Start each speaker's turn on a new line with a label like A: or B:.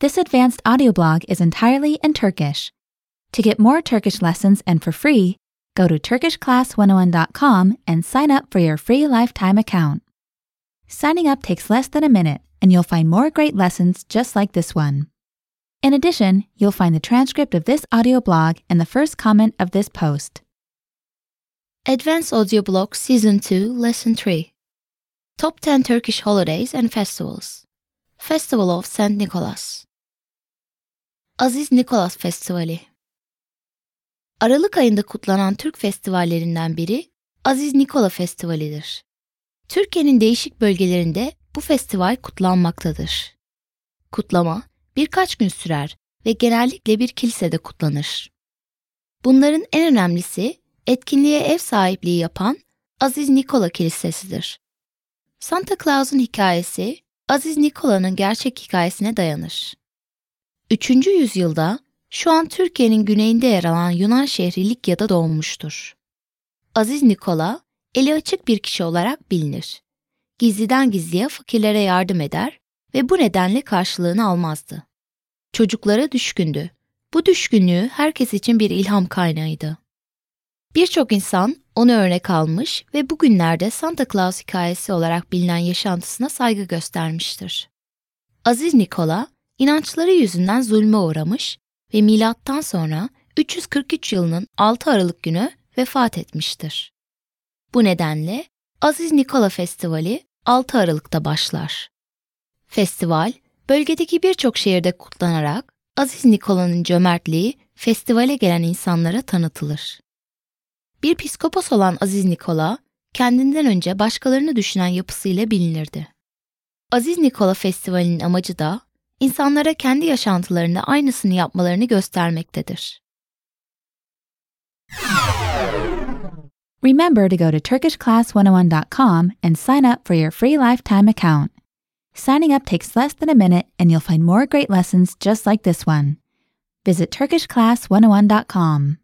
A: This advanced audio blog is entirely in Turkish. To get more Turkish lessons and for free, go to TurkishClass101.com and sign up for your free lifetime account. Signing up takes less than a minute, and you'll find more great lessons just like this one. In addition, you'll find the transcript of this audio blog and the first comment of this post.
B: Advanced Audio Blog Season 2, Lesson 3 Top 10 Turkish Holidays and Festivals Festival of St. Nicholas Aziz Nikolas Festivali Aralık ayında kutlanan Türk festivallerinden biri Aziz Nikola Festivali'dir. Türkiye'nin değişik bölgelerinde bu festival kutlanmaktadır. Kutlama birkaç gün sürer ve genellikle bir kilisede kutlanır. Bunların en önemlisi etkinliğe ev sahipliği yapan Aziz Nikola Kilisesi'dir. Santa Claus'un hikayesi Aziz Nikola'nın gerçek hikayesine dayanır. 3. yüzyılda şu an Türkiye'nin güneyinde yer alan Yunan şehri Likya'da doğmuştur. Aziz Nikola, eli açık bir kişi olarak bilinir. Gizliden gizliye fakirlere yardım eder ve bu nedenle karşılığını almazdı. Çocuklara düşkündü. Bu düşkünlüğü herkes için bir ilham kaynağıydı. Birçok insan onu örnek almış ve bugünlerde Santa Claus hikayesi olarak bilinen yaşantısına saygı göstermiştir. Aziz Nikola, inançları yüzünden zulme uğramış ve milattan sonra 343 yılının 6 Aralık günü vefat etmiştir. Bu nedenle Aziz Nikola Festivali 6 Aralık'ta başlar. Festival, bölgedeki birçok şehirde kutlanarak Aziz Nikola'nın cömertliği festivale gelen insanlara tanıtılır. Bir psikopos olan Aziz Nikola, kendinden önce başkalarını düşünen yapısıyla bilinirdi. Aziz Nikola Festivali'nin amacı da insanlara kendi yaşantılarında aynısını yapmalarını göstermektedir.
A: Remember to go to TurkishClass101.com and sign up for your free lifetime account. Signing up takes less than a minute and you'll find more great lessons just like this one. Visit TurkishClass101.com.